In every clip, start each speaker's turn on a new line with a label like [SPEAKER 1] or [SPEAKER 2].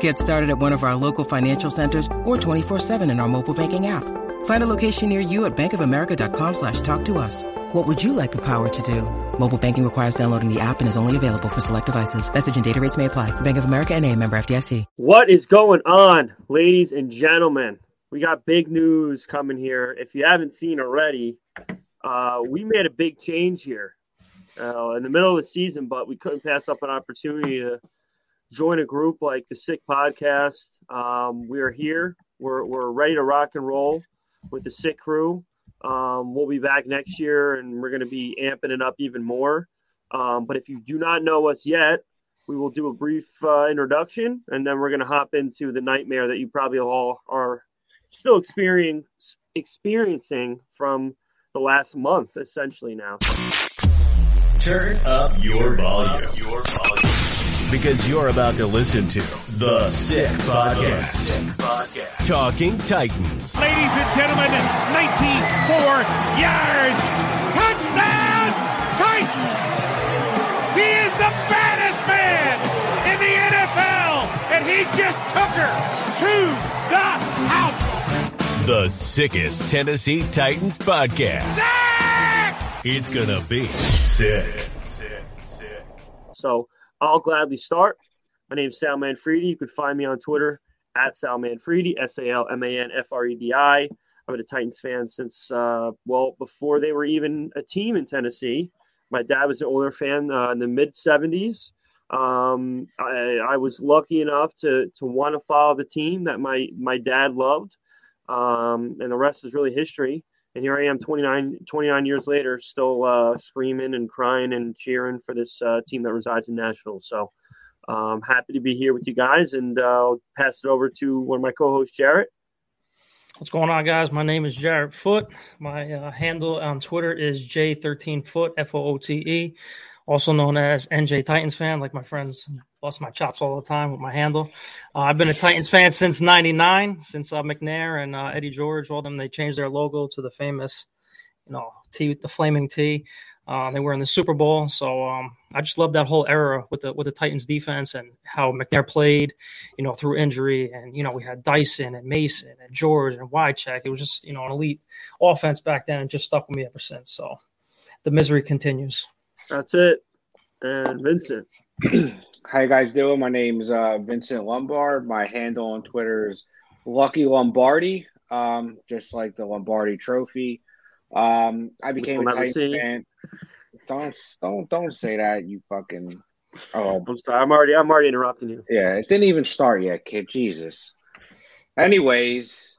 [SPEAKER 1] Get started at one of our local financial centers or 24-7 in our mobile banking app. Find a location near you at bankofamerica.com slash talk to us. What would you like the power to do? Mobile banking requires downloading the app and is only available for select devices. Message and data rates may apply. Bank of America and a member FDIC.
[SPEAKER 2] What is going on, ladies and gentlemen? We got big news coming here. If you haven't seen already, uh, we made a big change here uh, in the middle of the season, but we couldn't pass up an opportunity to join a group like the Sick Podcast. Um, we are here. We're, we're ready to rock and roll with the Sick Crew. Um, we'll be back next year and we're going to be amping it up even more. Um, but if you do not know us yet, we will do a brief uh, introduction and then we're going to hop into the nightmare that you probably all are still experiencing from the last month essentially now.
[SPEAKER 3] Turn up your volume. Your volume. Because you're about to listen to The Sick Podcast. Sick Podcast. Talking Titans.
[SPEAKER 4] Ladies and gentlemen, 94 yards. Touchdown! Titans! He is the baddest man in the NFL, and he just took her to the house.
[SPEAKER 3] The sickest Tennessee Titans podcast.
[SPEAKER 4] Sick!
[SPEAKER 3] It's gonna be sick. Sick, sick.
[SPEAKER 2] So I'll gladly start. My name is Sal Manfredi. You can find me on Twitter at Sal Manfredi, S A L M A N F R E D I. I've been a Titans fan since, uh, well, before they were even a team in Tennessee. My dad was an older fan uh, in the mid 70s. Um, I, I was lucky enough to, to want to follow the team that my, my dad loved. Um, and the rest is really history. And here I am 29, 29 years later, still uh, screaming and crying and cheering for this uh, team that resides in Nashville. So um, happy to be here with you guys and uh, I'll pass it over to one of my co hosts, Jarett.
[SPEAKER 5] What's going on, guys? My name is Jarett Foote. My uh, handle on Twitter is J13Foot, F O O T E, also known as NJ Titans fan. Like my friends bust my chops all the time with my handle. Uh, I've been a Titans fan since '99, since uh, McNair and uh, Eddie George, all them they changed their logo to the famous, you know, T, the flaming T. Uh, they were in the Super Bowl, so um, I just love that whole era with the with the Titans defense and how McNair played, you know, through injury, and you know we had Dyson and Mason and George and Wycheck. It was just you know an elite offense back then, and just stuck with me ever since. So the misery continues.
[SPEAKER 2] That's it. And Vincent.
[SPEAKER 6] How you guys doing? My name's uh, Vincent Lombard. My handle on Twitter is Lucky Lombardi, um, just like the Lombardi Trophy. Um, I became
[SPEAKER 2] we'll
[SPEAKER 6] a Titans fan. Don't don't don't say that, you fucking. Oh,
[SPEAKER 2] I'm sorry. I'm already I'm already interrupting you.
[SPEAKER 6] yeah, it didn't even start yet, kid. Jesus. Anyways,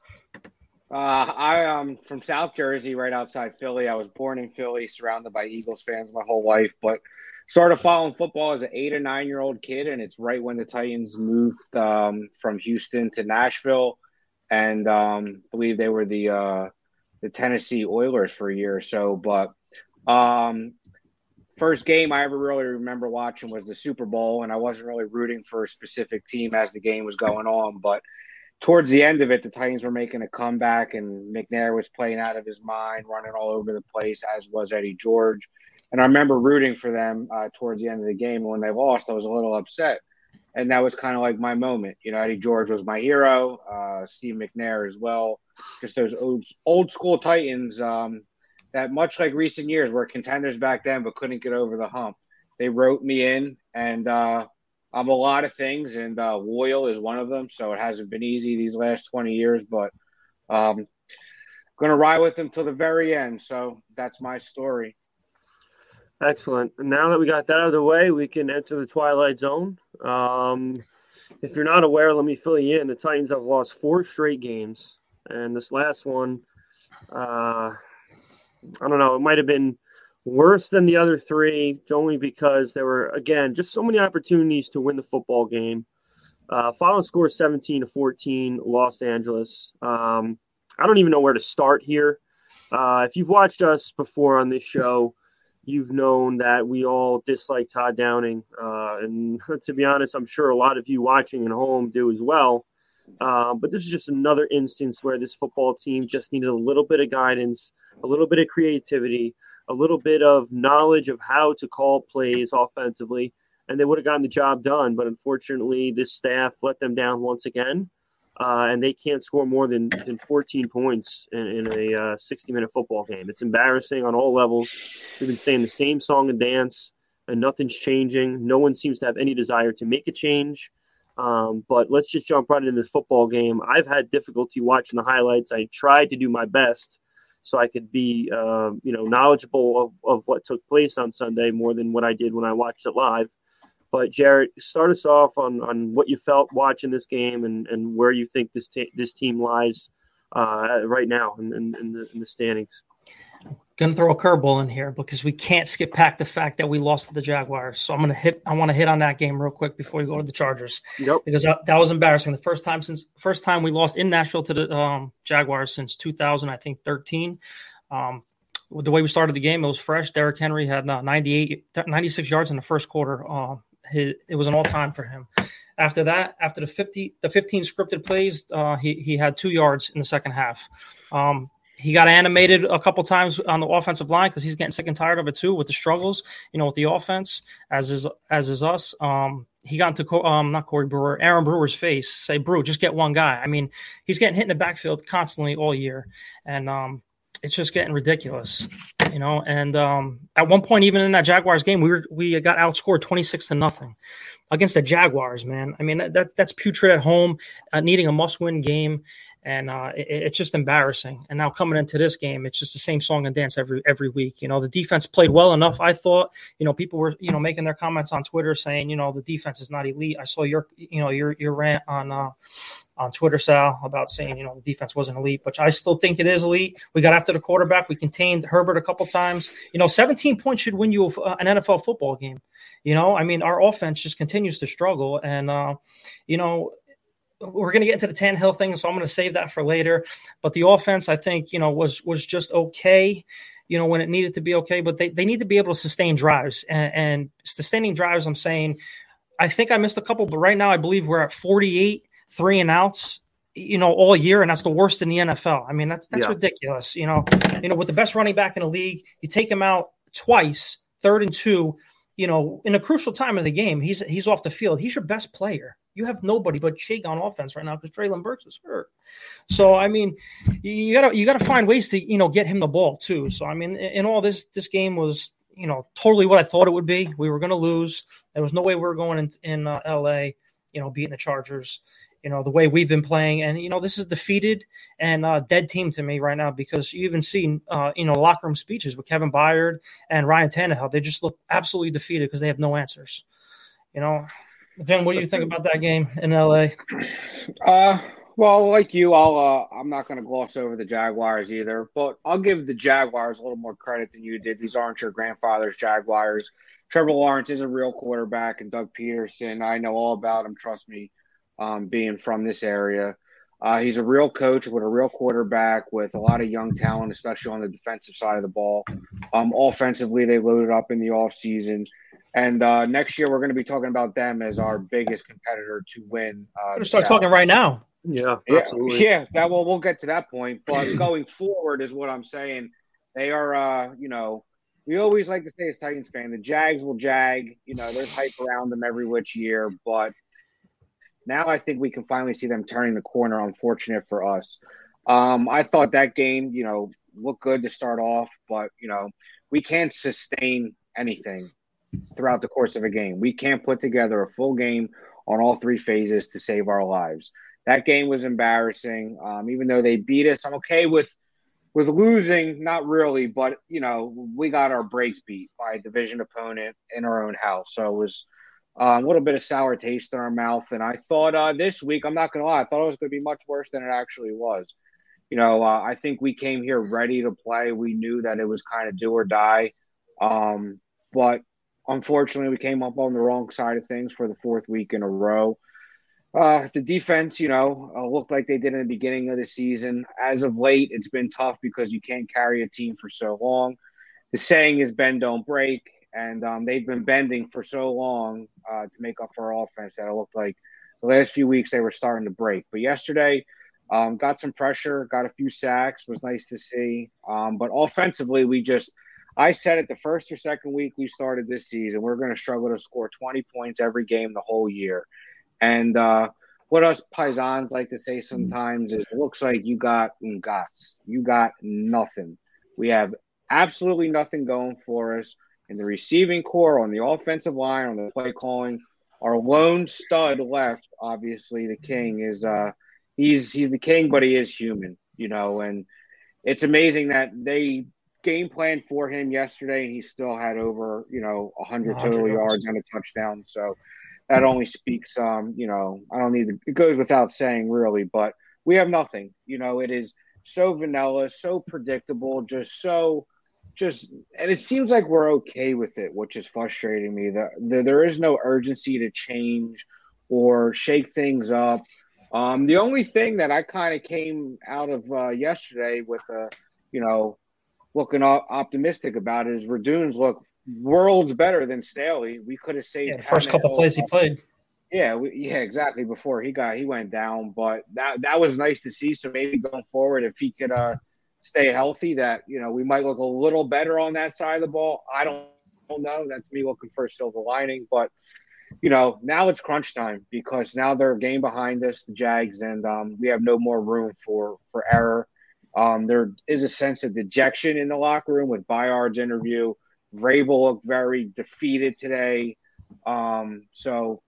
[SPEAKER 6] uh, I am from South Jersey, right outside Philly. I was born in Philly, surrounded by Eagles fans my whole life, but started following football as an eight or nine year old kid, and it's right when the Titans moved um, from Houston to Nashville, and um, believe they were the uh, the Tennessee Oilers for a year or so. But um, first game I ever really remember watching was the Super Bowl, and I wasn't really rooting for a specific team as the game was going on, but towards the end of it, the Titans were making a comeback, and McNair was playing out of his mind, running all over the place, as was Eddie George. And I remember rooting for them uh, towards the end of the game. When they lost, I was a little upset. And that was kind of like my moment. You know, Eddie George was my hero, uh, Steve McNair as well. Just those old, old school Titans um, that, much like recent years, were contenders back then but couldn't get over the hump. They wrote me in, and uh, I'm a lot of things, and uh, loyal is one of them. So it hasn't been easy these last 20 years, but um, going to ride with them till the very end. So that's my story.
[SPEAKER 2] Excellent. Now that we got that out of the way, we can enter the twilight zone. Um, if you're not aware, let me fill you in. The Titans have lost four straight games, and this last one, uh, I don't know, it might have been worse than the other three, only because there were again just so many opportunities to win the football game. Uh, final score 17 to 14, Los Angeles. Um, I don't even know where to start here. Uh, if you've watched us before on this show, you've known that we all dislike Todd Downing. Uh, and to be honest, I'm sure a lot of you watching at home do as well. Uh, but this is just another instance where this football team just needed a little bit of guidance, a little bit of creativity, a little bit of knowledge of how to call plays offensively, and they would have gotten the job done. But unfortunately, this staff let them down once again uh, and they can't score more than, than 14 points in, in a uh, 60 minute football game. It's embarrassing on all levels. We've been saying the same song and dance, and nothing's changing. No one seems to have any desire to make a change. Um, but let's just jump right into this football game. I've had difficulty watching the highlights. I tried to do my best so I could be, uh, you know, knowledgeable of, of what took place on Sunday more than what I did when I watched it live. But Jarett, start us off on, on what you felt watching this game and, and where you think this this team lies uh, right now in, in, in, the, in the standings.
[SPEAKER 5] Gonna throw a curveball in here because we can't skip back the fact that we lost to the Jaguars. So I'm gonna hit. I want to hit on that game real quick before we go to the Chargers.
[SPEAKER 2] Yep.
[SPEAKER 5] Because that, that was embarrassing. The first time since first time we lost in Nashville to the um, Jaguars since 2000, I think 13. Um, the way we started the game, it was fresh. Derrick Henry had uh, 98, 96 yards in the first quarter. Uh, his, it was an all time for him. After that, after the 50, the 15 scripted plays, uh, he, he had two yards in the second half. Um, he got animated a couple times on the offensive line because he's getting sick and tired of it too with the struggles, you know, with the offense, as is as is us. Um, he got into um, not Corey Brewer, Aaron Brewer's face. Say, Brew, just get one guy. I mean, he's getting hit in the backfield constantly all year, and um, it's just getting ridiculous, you know. And um, at one point, even in that Jaguars game, we were we got outscored twenty six to nothing against the Jaguars. Man, I mean that, that's that's putrid at home, uh, needing a must win game, and uh, it, it's just embarrassing. And now coming into this game, it's just the same song and dance every every week. You know, the defense played well enough. I thought, you know, people were you know making their comments on Twitter saying, you know, the defense is not elite. I saw your you know your your rant on. Uh, on Twitter, Sal, about saying, you know, the defense wasn't elite, but I still think it is elite. We got after the quarterback. We contained Herbert a couple times. You know, 17 points should win you an NFL football game. You know, I mean, our offense just continues to struggle. And, uh, you know, we're going to get into the Tannehill thing, so I'm going to save that for later. But the offense, I think, you know, was was just okay you know, when it needed to be okay, but they, they need to be able to sustain drives and, and, sustaining drives. I'm saying, I think I missed a couple, but right now I believe we're at 48 three and outs, you know, all year, and that's the worst in the NFL. I mean, that's that's yeah. ridiculous. You know, you know, with the best running back in the league, you take him out twice, third and two. You know, in a crucial time of the game, he's he's off the field. He's your best player. You have nobody but Chig on offense right now because Treylon Burks is hurt. So I mean, you gotta you gotta find ways to you know get him the ball too. So I mean, in all this this game was you know totally what I thought it would be. We were to lose. There was no way we were going in, in uh, L.A. You know, beating the Chargers you know the way we've been playing and you know this is defeated and uh, dead team to me right now because you even see uh, you know locker room speeches with Kevin Byard and Ryan Tannehill they just look absolutely defeated because they have no answers you know Vin what do you think about that game in LA
[SPEAKER 6] uh well like you I'll uh, I'm not going to gloss over the Jaguars either but I'll give the Jaguars a little more credit than you did these aren't your grandfather's Jaguars Trevor Lawrence is a real quarterback and Doug Pederson, I know all about him trust me um, being from this area. Uh, he's a real coach with a real quarterback with a lot of young talent, especially on the defensive side of the ball. Um, offensively, they loaded up in the offseason. And uh, next year, we're going to be talking about them as our biggest competitor to win. Uh,
[SPEAKER 5] we're start talking right now.
[SPEAKER 2] Yeah,
[SPEAKER 6] absolutely. Yeah, that will we'll get to that point. But going forward is what I'm saying. They are, uh, you know, we always like to say as Titans fan, the Jags will jag. You know, there's hype around them every which year, but now I think we can finally see them turning the corner. Unfortunate for us. Um, I thought that game, you know, looked good to start off, but you know, we can't sustain anything throughout the course of a game. We can't put together a full game on all three phases to save our lives. That game was embarrassing. Um, even though they beat us, I'm okay with with losing. Not really, but you know, we got our breaks beat by a division opponent in our own house, so it was uh, a little bit of sour taste in our mouth. And I thought uh, this week, I'm not going to lie, I thought it was going to be much worse than it actually was. You know, uh, I think we came here ready to play. We knew that it was kind of do or die. Um, but unfortunately, we came up on the wrong side of things for the fourth week in a row. Uh, the defense, you know, uh, looked like they did in the beginning of the season. As of late, it's been tough because you can't carry a team for so long. The saying is bend, don't break. And um, they've been bending for so long uh, to make up for our offense that it looked like the last few weeks they were starting to break. But yesterday, um, got some pressure, got a few sacks, was nice to see. Um, but offensively, we just, I said it the first or second week we started this season, we're going to struggle to score 20 points every game the whole year. And uh, what us paisans like to say sometimes is, looks like you got gots. You got nothing. We have absolutely nothing going for us in the receiving core, on the offensive line, on the play calling. Our lone stud left, obviously, the king is uh he's he's the king, but he is human, you know, and it's amazing that they game plan for him yesterday and he still had over, you know, hundred total yards and a touchdown. So that only speaks um, you know, I don't need to, it goes without saying really, but we have nothing. You know, it is so vanilla, so predictable, just so just and it seems like we're okay with it, which is frustrating me. That the, there is no urgency to change or shake things up. Um, the only thing that I kind of came out of uh, yesterday with a, you know, looking optimistic about is Radunz look worlds better than Staley. We could have saved
[SPEAKER 5] yeah, the first couple plays he played.
[SPEAKER 6] Yeah, we, yeah, exactly. Before he got he went down, but that that was nice to see. So maybe going forward, if he could uh, stay healthy, that you know we might look a little better on that side of the ball. I don't, don't know. That's me looking for a silver lining, but you know now it's crunch time because now they're a game behind us, the Jags, and um, we have no more room for for error. Um, there is a sense of dejection in the locker room with Byard's interview. Vrabel looked very defeated today. Um, so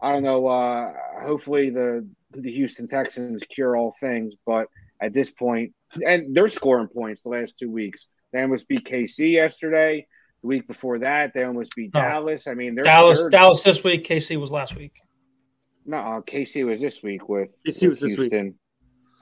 [SPEAKER 6] I don't know. Uh, hopefully the the Houston Texans cure all things, but at this point, and they're scoring points the last two weeks. They almost beat KC yesterday. The week before that, they almost beat oh. Dallas. I mean,
[SPEAKER 5] Dallas, third. Dallas this week. KC was last week.
[SPEAKER 6] No, uh, KC was this week with,
[SPEAKER 2] KC with was this Houston, week.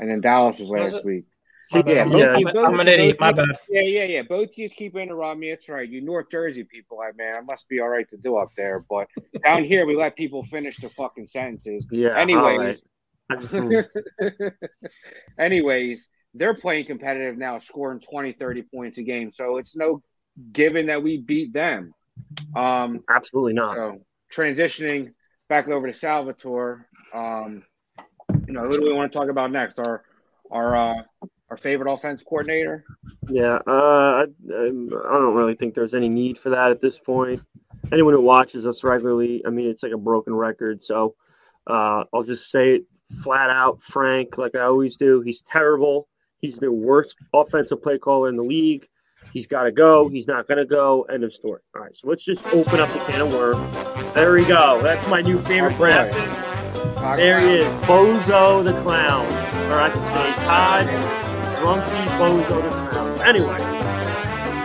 [SPEAKER 6] and then Dallas was last was week.
[SPEAKER 5] My yeah, yeah. I'm, both, I'm, an idiot. My bad.
[SPEAKER 6] Yeah, yeah, yeah. Both you keep interrupting me. It's right. You North Jersey people, I man, I must be all right to do up there. But down here, we let people finish their fucking sentences.
[SPEAKER 2] Yeah.
[SPEAKER 6] Anyways. Right. anyways, they're playing competitive now, scoring 20, 30 points a game. So it's no given that we beat them. Um,
[SPEAKER 2] Absolutely not.
[SPEAKER 6] So transitioning back over to Salvatore, um, you know, who do we want to talk about next? Our our uh, our favorite offense coordinator?
[SPEAKER 2] Yeah, uh, I, I don't really think there's any need for that at this point. Anyone who watches us regularly, I mean, it's like a broken record. So uh, I'll just say it flat out, Frank, like I always do. He's terrible. He's the worst offensive play caller in the league. He's got to go. He's not going to go. End of story. All right, so let's just open up the can of worms. There we go. That's my new favorite graphic. There he is, Bozo the Clown, or I should say Todd Drunky Bozo the Clown. Anyway,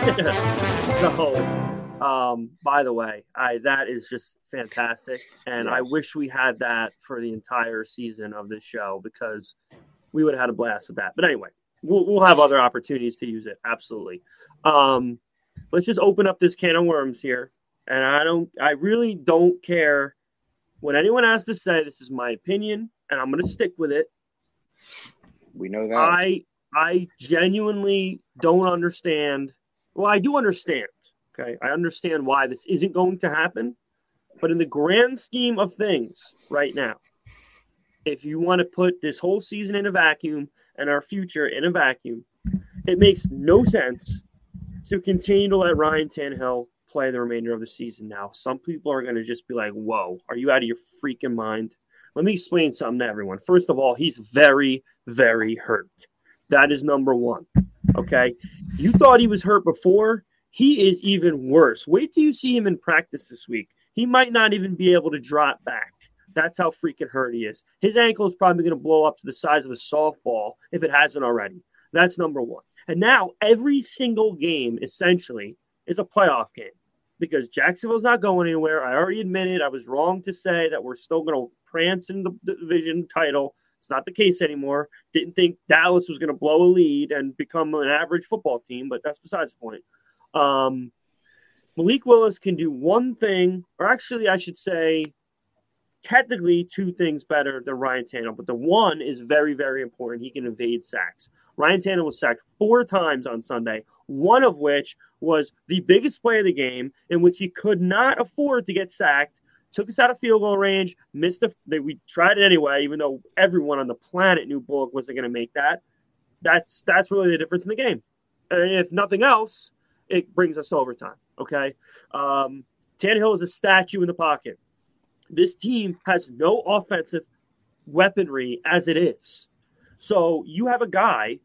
[SPEAKER 2] so um, by the way, I that is just fantastic, and I wish we had that for the entire season of this show because we would have had a blast with that. But anyway, we'll, we'll have other opportunities to use it. Absolutely. Um, let's just open up this can of worms here. And I don't, I really don't care what anyone has to say. This is my opinion, and I'm going to stick with it.
[SPEAKER 6] We know that.
[SPEAKER 2] I, I genuinely don't understand. Well, I do understand. Okay. I understand why this isn't going to happen. But in the grand scheme of things right now, if you want to put this whole season in a vacuum and our future in a vacuum. It makes no sense to continue to let Ryan Tannehill play the remainder of the season now. Some people are going to just be like, whoa, are you out of your freaking mind? Let me explain something to everyone. First of all, he's very, very hurt. That is number one. Okay. You thought he was hurt before. He is even worse. Wait till you see him in practice this week. He might not even be able to drop back. That's how freaking hurt he is. His ankle is probably going to blow up to the size of a softball if it hasn't already. That's number one. And now every single game essentially is a playoff game because Jacksonville's not going anywhere. I already admitted I was wrong to say that we're still going to prance in the, division title. It's not the case anymore. Didn't think Dallas was going to blow a lead and become an average football team, but that's besides the point. Um, Malik Willis can do one thing, or actually, I should say, technically two things better than Ryan Tannehill, but the one is very, very important. He can evade sacks. Ryan Tannehill was sacked four times on Sunday, one of which was the biggest play of the game, in which he could not afford to get sacked. Took us out of field goal range, missed the. We tried it anyway, even though everyone on the planet knew Bullock wasn't going to make that. That's that's really the difference in the game. And if nothing else, it brings us to overtime. Okay, um, Tannehill is a statue in the pocket. This team has no offensive weaponry as it is. So you have a guy,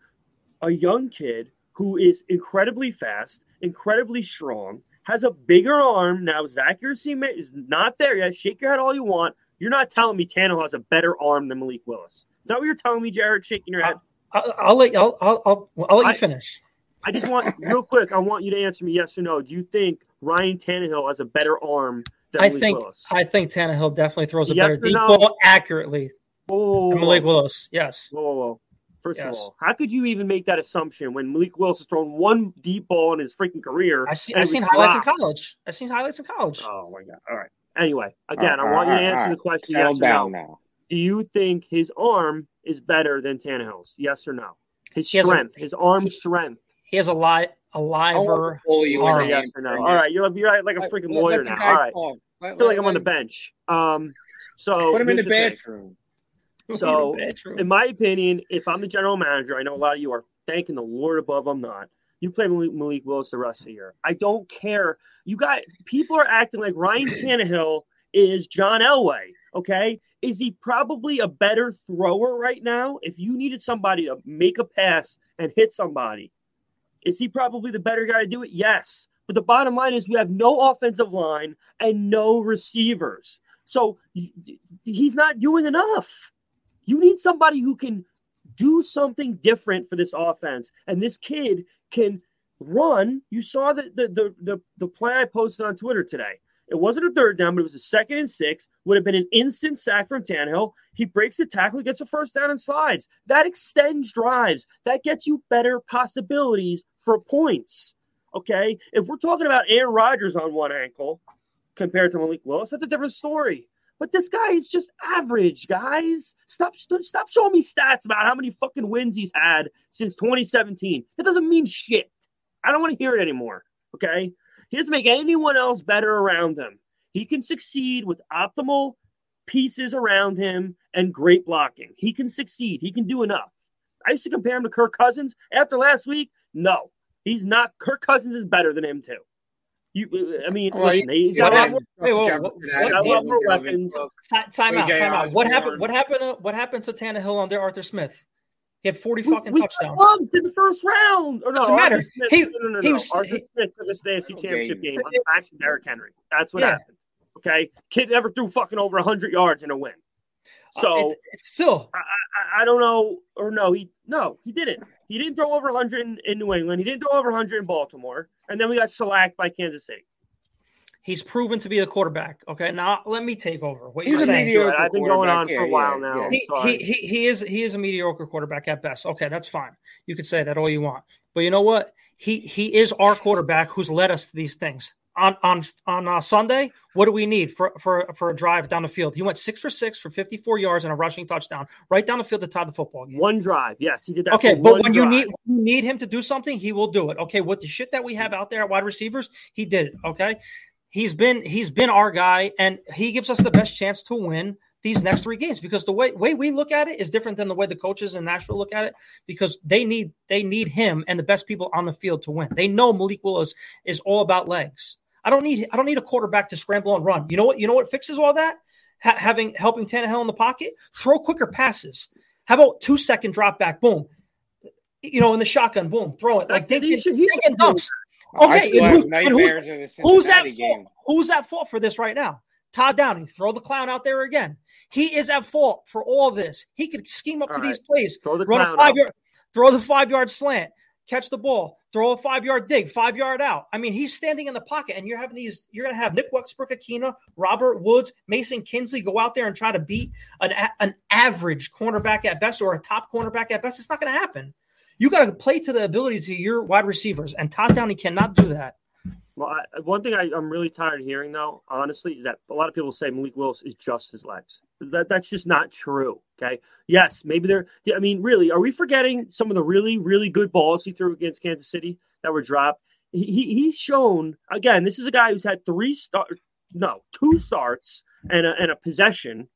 [SPEAKER 2] a young kid who is incredibly fast, incredibly strong, has a bigger arm. Now, his accuracy is not there yet. Shake your head all you want. You're not telling me Tannehill has a better arm than Malik Willis. Is that what you're telling me, Jarett? Shaking your head.
[SPEAKER 5] I'll, I'll let I'll, I'll, I'll, I'll let you finish.
[SPEAKER 2] I just want real quick. I want you to answer me yes or no. Do you think Ryan Tannehill has a better arm than
[SPEAKER 5] I
[SPEAKER 2] Malik
[SPEAKER 5] think
[SPEAKER 2] Willis?
[SPEAKER 5] I think Tannehill definitely throws a
[SPEAKER 2] Yes
[SPEAKER 5] better deep
[SPEAKER 2] no?
[SPEAKER 5] ball accurately
[SPEAKER 2] Whoa, whoa,
[SPEAKER 5] than
[SPEAKER 2] whoa,
[SPEAKER 5] Malik. Willis. Yes.
[SPEAKER 2] Whoa, whoa, whoa. First
[SPEAKER 5] Yes.
[SPEAKER 2] of all, how could you even make that assumption when Malik Willis has thrown one deep ball in his freaking career?
[SPEAKER 5] I see.
[SPEAKER 2] and
[SPEAKER 5] I
[SPEAKER 2] it was
[SPEAKER 5] seen highlights in college. I've seen highlights in college.
[SPEAKER 2] Oh my god! All right. Anyway, again,
[SPEAKER 6] All
[SPEAKER 2] I
[SPEAKER 6] right,
[SPEAKER 2] want you to answer
[SPEAKER 6] all
[SPEAKER 2] the question
[SPEAKER 6] Settle
[SPEAKER 2] yes or no.
[SPEAKER 6] now.
[SPEAKER 2] Do you think his arm is better than Tannehill's? Yes or no? His
[SPEAKER 5] He has a-
[SPEAKER 2] strength, his arm strength.
[SPEAKER 5] He has a li- a
[SPEAKER 6] want
[SPEAKER 5] liver.
[SPEAKER 6] to you
[SPEAKER 5] arm.
[SPEAKER 2] Yes or no? All right, you're you're like a freaking
[SPEAKER 6] let-
[SPEAKER 2] lawyer
[SPEAKER 6] let
[SPEAKER 2] now. All right.
[SPEAKER 6] Let-
[SPEAKER 2] I feel like I'm on the bench. Um, so
[SPEAKER 6] Put him in the
[SPEAKER 2] here's thing.
[SPEAKER 6] bedroom.
[SPEAKER 2] So, in my opinion, if I'm the general manager, I know a lot of you are thanking the Lord above. I'm not. You play Malik, Malik Willis the rest of the year. I don't care. You got people are acting like Ryan Tannehill is John Elway. Okay, is he probably a better thrower right now? If you needed somebody to make a pass and hit somebody, is he probably the better guy to do it? Yes. But the bottom line is we have no offensive line and no receivers. So he's not doing enough. You need somebody who can do something different for this offense. And this kid can run. You saw the the the the, the play I posted on Twitter today. It wasn't a third down, but it was a second and six. Would have been an instant sack from Tannehill. He breaks the tackle, gets a first down and slides. That extends drives. That gets you better possibilities for points. Okay. If we're talking about Aaron Rodgers on one ankle compared to Malik Willis, that's a different story. But this guy is just average, guys. Stop, st- stop showing me stats about how many fucking wins he's had since 2017. It doesn't mean shit. I don't want to hear it anymore. Okay, he doesn't make anyone else better around him. He can succeed with optimal pieces around him and great blocking. He can succeed. He can do enough. I used to compare him to Kirk Cousins. After last week, no, he's not. Kirk Cousins is better than him too. You, I mean,
[SPEAKER 6] Well,
[SPEAKER 2] listen, he's got a lot more.
[SPEAKER 5] Wait, whoa,
[SPEAKER 6] Jefferson
[SPEAKER 5] what-
[SPEAKER 6] had
[SPEAKER 5] what-
[SPEAKER 2] got a lot more
[SPEAKER 6] Dalvin
[SPEAKER 2] weapons.
[SPEAKER 5] Time out. Time out. What happened? What happened? To, what happened to Tannehill under Arthur Smith? He had forty fucking
[SPEAKER 2] we got
[SPEAKER 5] touchdowns.
[SPEAKER 2] bumped in the first round. Or no,
[SPEAKER 5] Doesn't
[SPEAKER 2] Arthur
[SPEAKER 5] matter.
[SPEAKER 2] Smith-
[SPEAKER 5] He-
[SPEAKER 2] no, no, no,
[SPEAKER 5] he was-
[SPEAKER 2] Arthur
[SPEAKER 5] he-
[SPEAKER 2] Smith took the AFC Championship game on the backs of Derrick Henry. That's what
[SPEAKER 5] Yeah.
[SPEAKER 2] happened. Okay, kid never threw fucking over hundred yards in a win. So
[SPEAKER 5] Uh, it- it's still
[SPEAKER 2] I, I don't know, or no, he no, he didn't. He didn't throw over 100 in, in New England. He didn't throw over 100 in Baltimore, and then we got shellacked by Kansas City.
[SPEAKER 5] he's proven to be the quarterback. Okay, now let me take over. What
[SPEAKER 6] He's
[SPEAKER 5] you're
[SPEAKER 6] a
[SPEAKER 5] saying?
[SPEAKER 6] mediocre
[SPEAKER 2] I've been going on
[SPEAKER 6] quarterback.
[SPEAKER 2] for a while
[SPEAKER 6] yeah,
[SPEAKER 2] now.
[SPEAKER 6] yeah.
[SPEAKER 5] he, he, he, he is he is a mediocre quarterback at best. Okay, that's fine. You could say that all you want, but you know what? He he is our quarterback who's led us to these things. On on on uh, Sunday, what do we need for for for a drive down the field? He went six for six for fifty four yards and a rushing touchdown right down the field to tie the football game.
[SPEAKER 2] One drive, yes, he did that.
[SPEAKER 5] Okay, but when you need when you need him to do something, he will do it. Okay, with the shit that we have out there at wide receivers, he did it. Okay, he's been he's been our guy, and he gives us the best chance to win these next three games because the way way we look at it is different than the way the coaches in Nashville look at it because they need they need him and the best people on the field to win. They know Malik Willis is all about legs. I don't need I don't need a quarterback to scramble and run. You know what? You know what fixes all that? Ha- having helping Tannehill in the pocket, throw quicker passes. How about two second drop back? Boom. You know, in the shotgun, boom, throw it like
[SPEAKER 2] That's-
[SPEAKER 5] Dink
[SPEAKER 2] he should- he
[SPEAKER 5] Dink
[SPEAKER 2] should
[SPEAKER 5] and
[SPEAKER 2] do
[SPEAKER 5] dunks. Okay,
[SPEAKER 6] still
[SPEAKER 5] and
[SPEAKER 6] have
[SPEAKER 5] who- and who's-
[SPEAKER 6] nightmares of the
[SPEAKER 5] Who's at fault? Who's at fault for this right now? Todd Downing, throw the clown out there again. He is at fault for all this. He could scheme up
[SPEAKER 2] All
[SPEAKER 5] to
[SPEAKER 2] right.
[SPEAKER 5] these plays,
[SPEAKER 2] Throw the
[SPEAKER 5] run a five
[SPEAKER 2] out.
[SPEAKER 5] yard, throw the five yard slant, catch the ball, throw a five yard dig, five yard out. I mean, he's standing in the pocket, and you're having these. You're going to have Nick Westbrook-Ikhine, Robert Woods, Mason Kinsley go out there and try to beat an an average cornerback at best or a top cornerback at best. It's not going to happen. You got to play to the ability to your wide receivers, and Todd Downing cannot do that.
[SPEAKER 2] Well, I, one thing I, am really tired of hearing, though, honestly, is that a lot of people say Malik Willis is just his legs. That that's just not true. Okay. Yes, maybe they're. I mean, really, are we forgetting some of the really, really good balls he threw against Kansas City that were dropped? He, he's shown again. This is a guy who's had three start, no, two starts and a, and a possession,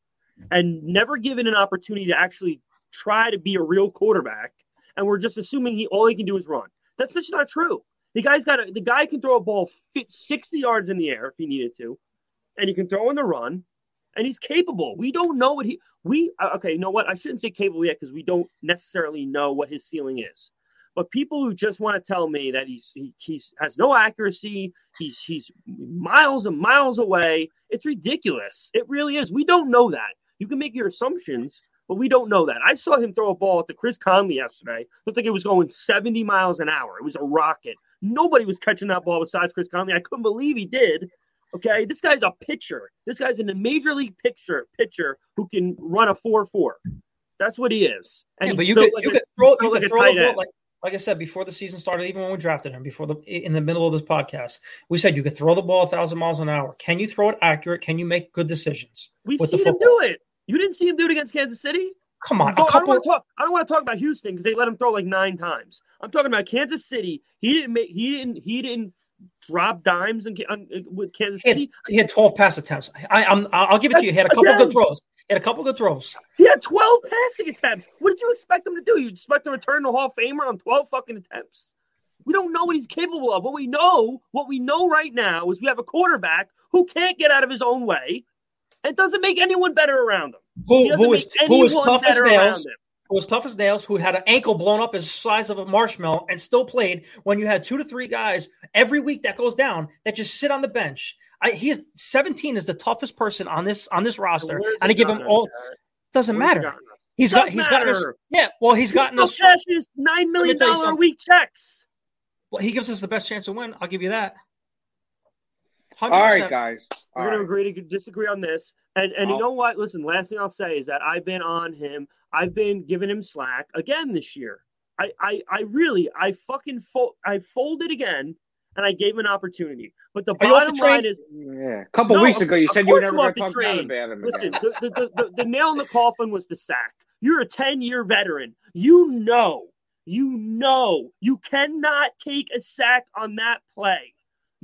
[SPEAKER 2] and never given an opportunity to actually try to be a real quarterback. And we're just assuming he all he can do is run. That's just not true. The guy's got a, the guy can throw a ball 60 yards in the air if he needed to, and he can throw in the run, and he's capable. We don't know what he we uh, okay. You know what? I shouldn't say capable yet because we don't necessarily know what his ceiling is. But people who just want to tell me that he's he he's, has no accuracy, he's he's miles and miles away. It's ridiculous. It really is. We don't know that. You can make your assumptions, but we don't know that. I saw him throw a ball at the Chris Conley yesterday. Looked like it was going 70 miles an hour. It was a rocket. Nobody was catching that ball besides Chris Conley. I couldn't believe he did. Okay, this guy's a pitcher. This guy's in the major league pitcher pitcher who can run a four four. That's what he is.
[SPEAKER 5] And yeah, but you could, like you a, could throw, you could throw the ball like, like I said before the season started, even when we drafted him, before the in the middle of this podcast, we said you could throw the ball a thousand miles an hour. Can you throw it accurate? Can you make good decisions?
[SPEAKER 2] We've seen him do it. You didn't see him do it against Kansas City.
[SPEAKER 5] Come on,
[SPEAKER 2] oh, couple... I, don't talk, I don't want to talk about Houston because they let him throw like nine times. I'm talking about Kansas City. He didn't make. He didn't. He didn't drop dimes in, on, uh, with Kansas City.
[SPEAKER 5] He had, he had 12 pass attempts. I, I'm. I'll give it That's, to you. He had a couple again, good throws. He had a couple good throws.
[SPEAKER 2] He had 12 passing attempts. What did you expect him to do? You expect him to return the Hall of Famer on 12 fucking attempts? We don't know what he's capable of. What we know, what we know right now is we have a quarterback who can't get out of his own way and doesn't make anyone better around him.
[SPEAKER 5] Who, who is who is tough as nails? Who was tough as nails? Who had an ankle blown up as size of a marshmallow and still played? When you had two to three guys every week that goes down that just sit on the bench. I, he is 17 is the toughest person on this on this roster, so and I give him all. Doesn't Where's matter. He has got he's gotten us. Yeah, well, he's, he's gotten us
[SPEAKER 2] nine million dollar a week checks.
[SPEAKER 5] Well, he gives us the best chance to win. I'll give you that.
[SPEAKER 6] 100%. All right, guys.
[SPEAKER 2] All We're going to agree to disagree on this. And and you know what? Listen, last thing I'll say is that I've been on him. I've been giving him slack again this year. I I, I really I fucking fold I folded again and I gave him an opportunity. But the Are bottom the line is
[SPEAKER 6] yeah. A couple no, weeks ago you said you were never going to talk about him
[SPEAKER 2] Listen, the, the, the, the nail in the coffin was the sack. You're a 10 year veteran. You know, you know, you cannot take a sack on that play.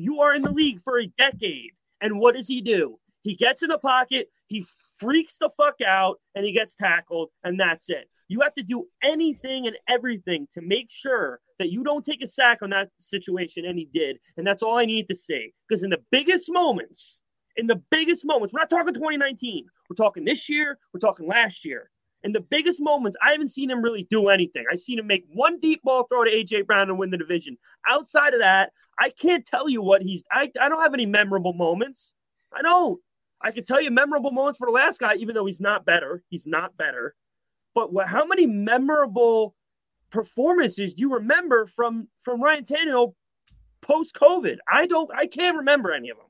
[SPEAKER 2] You are in the league for a decade. And what does he do? He gets in the pocket, he freaks the fuck out, and he gets tackled, and that's it. You have to do anything and everything to make sure that you don't take a sack on that situation, and he did. And that's all I need to say. Because in the biggest moments, in the biggest moments, we're not talking 2019, we're talking this year, we're talking last year. In the biggest moments, I haven't seen him really do anything. I've seen him make one deep ball throw to AJ Brown and win the division. Outside of that, I can't tell you what he's. I, I don't have any memorable moments. I don't. I can tell you memorable moments for the last guy, even though he's not better. He's not better. But what, how many memorable performances do you remember from from Ryan Tannehill post COVID? I don't. I can't remember any of them.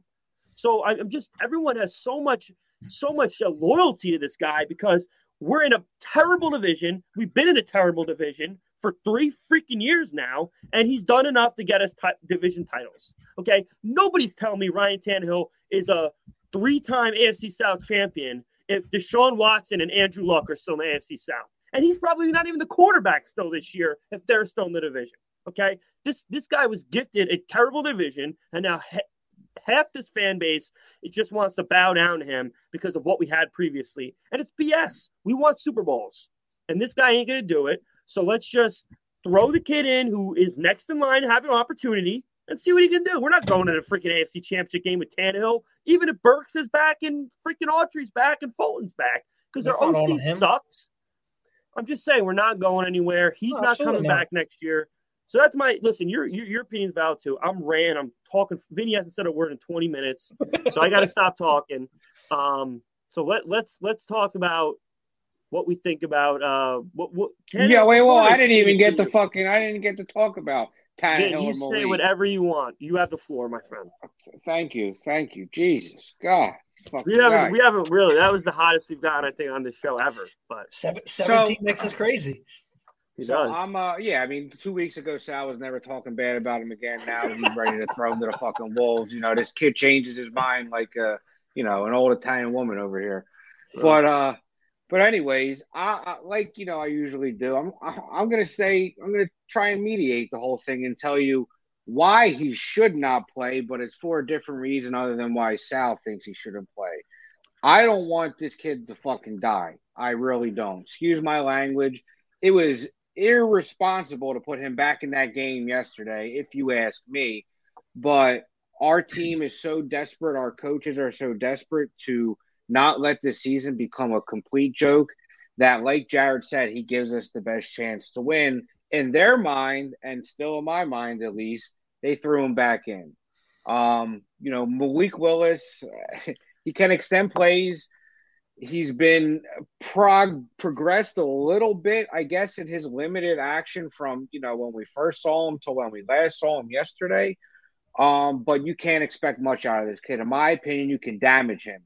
[SPEAKER 2] So I'm just. Everyone has so much so much uh, loyalty to this guy because we're in a terrible division. We've been in a terrible division for three freaking years now, and he's done enough to get us t- division titles. Okay, nobody's telling me Ryan Tannehill is a three-time AFC South champion if Deshaun Watson and Andrew Luck are still in the AFC South, and he's probably not even the quarterback still this year if they're still in the division. Okay, this this guy was gifted a terrible division, and now he- half this fan base it just wants to bow down to him because of what we had previously, and it's BS. We want Super Bowls, and this guy ain't gonna do it. So let's just throw the kid in who is next in line, have an opportunity, and see what he can do. We're not going to the freaking AFC Championship game with Tannehill, even if Burks is back and freaking Autry's back and Fulton's back because our OC sucks. I'm just saying we're not going anywhere. He's no, not coming not. back next year. So that's my listen. Your your, your opinion's valid too. I'm ran. I'm talking. Vinny hasn't said a word in 20 minutes, so I got to stop talking. Um, so let let's let's talk about what we think about uh what what.
[SPEAKER 6] yeah, wait, well, I didn't even get the fucking. I didn't get to talk about Tannehill.
[SPEAKER 2] Yeah, you say whatever you want. You have the floor, my friend.
[SPEAKER 6] Thank you, thank you, Jesus God.
[SPEAKER 2] We haven't, we haven't really. That was the hottest we've gotten, I think, on the show ever. But
[SPEAKER 5] Seven, seventeen so, makes us crazy.
[SPEAKER 6] He so does. I'm uh yeah, I mean two weeks ago Sal was never talking bad about him again. Now he's ready to throw him to the fucking wolves. You know, this kid changes his mind like uh, you know, an old Italian woman over here. But uh but anyways, I, I like you know I usually do. I'm I'm gonna say I'm gonna try and mediate the whole thing and tell you why he should not play, but it's for a different reason other than why Sal thinks he shouldn't play. I don't want this kid to fucking die. I really don't. Excuse my language. It was irresponsible to put him back in that game yesterday, if you ask me. But our team is so desperate, our coaches are so desperate to not let this season become a complete joke that, like Jarett said, he gives us the best chance to win. In their mind, and still in my mind at least, they threw him back in. Um, you know, Malik Willis, he can extend plays he's been prog progressed a little bit, I guess, in his limited action from you know when we first saw him to when we last saw him yesterday. Um, but you can't expect much out of this kid. In my opinion, you can damage him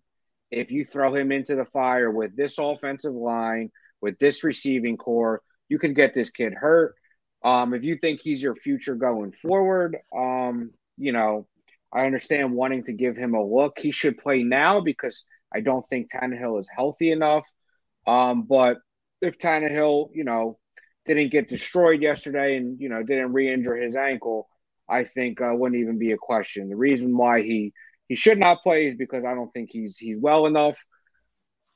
[SPEAKER 6] if you throw him into the fire with this offensive line, with this receiving core. You can get this kid hurt. Um, if you think he's your future going forward, um, you know, I understand wanting to give him a look. He should play now because I don't think Tannehill is healthy enough. Um, but if Tannehill, you know, didn't get destroyed yesterday and you know didn't re-injure his ankle, I think uh, wouldn't even be a question. The reason why he he should not play is because I don't think he's he's well enough.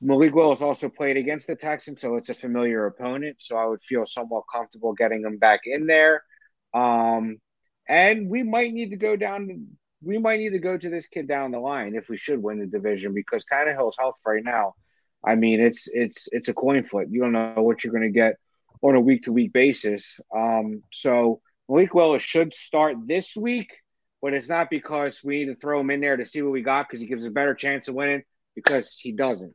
[SPEAKER 6] Malik Willis also played against the Texans, so it's a familiar opponent. So I would feel somewhat comfortable getting him back in there. Um, and we might need to go down we might need to go to this kid down the line if we should win the division because Tannehill's health right now. I mean, it's it's it's a coin flip. You don't know what you're going to get on a week to week basis. Um, so Malik Willis should start this week, but it's not because we need to throw him in there to see what we got because he gives a better chance of winning because he doesn't.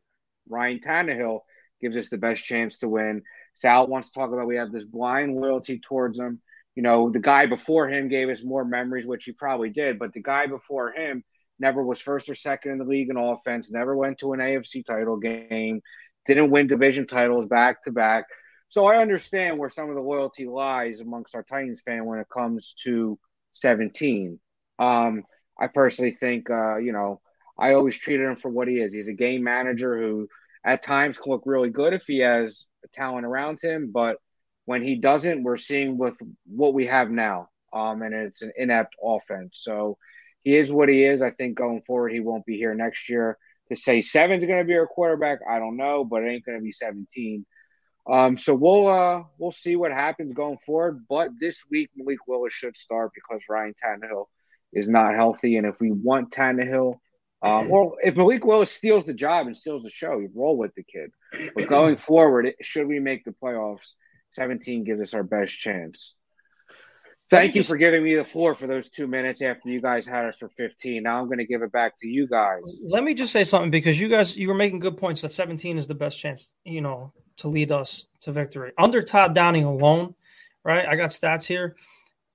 [SPEAKER 6] Ryan Tannehill gives us the best chance to win. Sal wants to talk about we have this blind loyalty towards him you know, the guy before him gave us more memories, which he probably did, but the guy before him never was first or second in the league in offense, never went to an AFC title game, didn't win division titles back to back. So I understand where some of the loyalty lies amongst our Titans fan when it comes to 17. Um, I personally think, uh, you know, I always treated him for what he is. He's a game manager who at times can look really good if he has talent around him, but – when he doesn't, we're seeing with what we have now. Um, and it's an inept offense. So he is what he is. I think going forward, he won't be here next year. To say seven's going to be our quarterback, I don't know, but it ain't going to be 17. Um, so we'll uh, we'll see what happens going forward. But this week, Malik Willis should start because Ryan Tannehill is not healthy, and if we want Tannehill, um, or if Malik Willis steals the job and steals the show, you roll with the kid. But going forward, should we make the playoffs, 17 gives us our best chance. Thank you for giving me the floor for those two minutes after you guys had us for 15. Now I'm going to give it back to you guys.
[SPEAKER 5] Let me just say something because you guys, you were making good points that 17 is the best chance, you know, to lead us to victory. Under Todd Downing alone, right? I got stats here.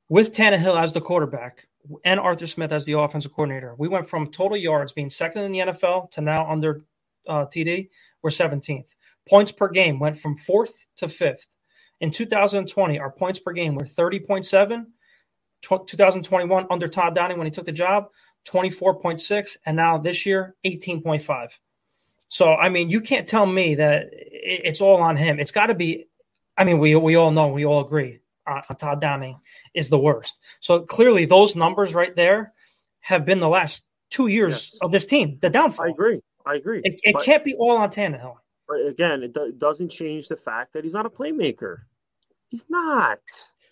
[SPEAKER 5] With Tannehill as the quarterback and Arthur Smith as the offensive coordinator, we went from total yards being second in the NFL to now under uh, TD, we're 17th. Points per game went from fourth to fifth. In 2020, our points per game were 30.7. 2021 under Todd Downing when he took the job, 24.6, and now this year 18.5. So I mean, you can't tell me that it's all on him. It's got to be. I mean, we we all know, we all agree, uh, Todd Downing is the worst. So clearly, those numbers right there have been the last two years yes. of this team. The downfall.
[SPEAKER 2] I agree. I agree.
[SPEAKER 5] It, it can't be all on Tannehill.
[SPEAKER 2] But again, it do- doesn't change the fact that he's not a playmaker. He's not.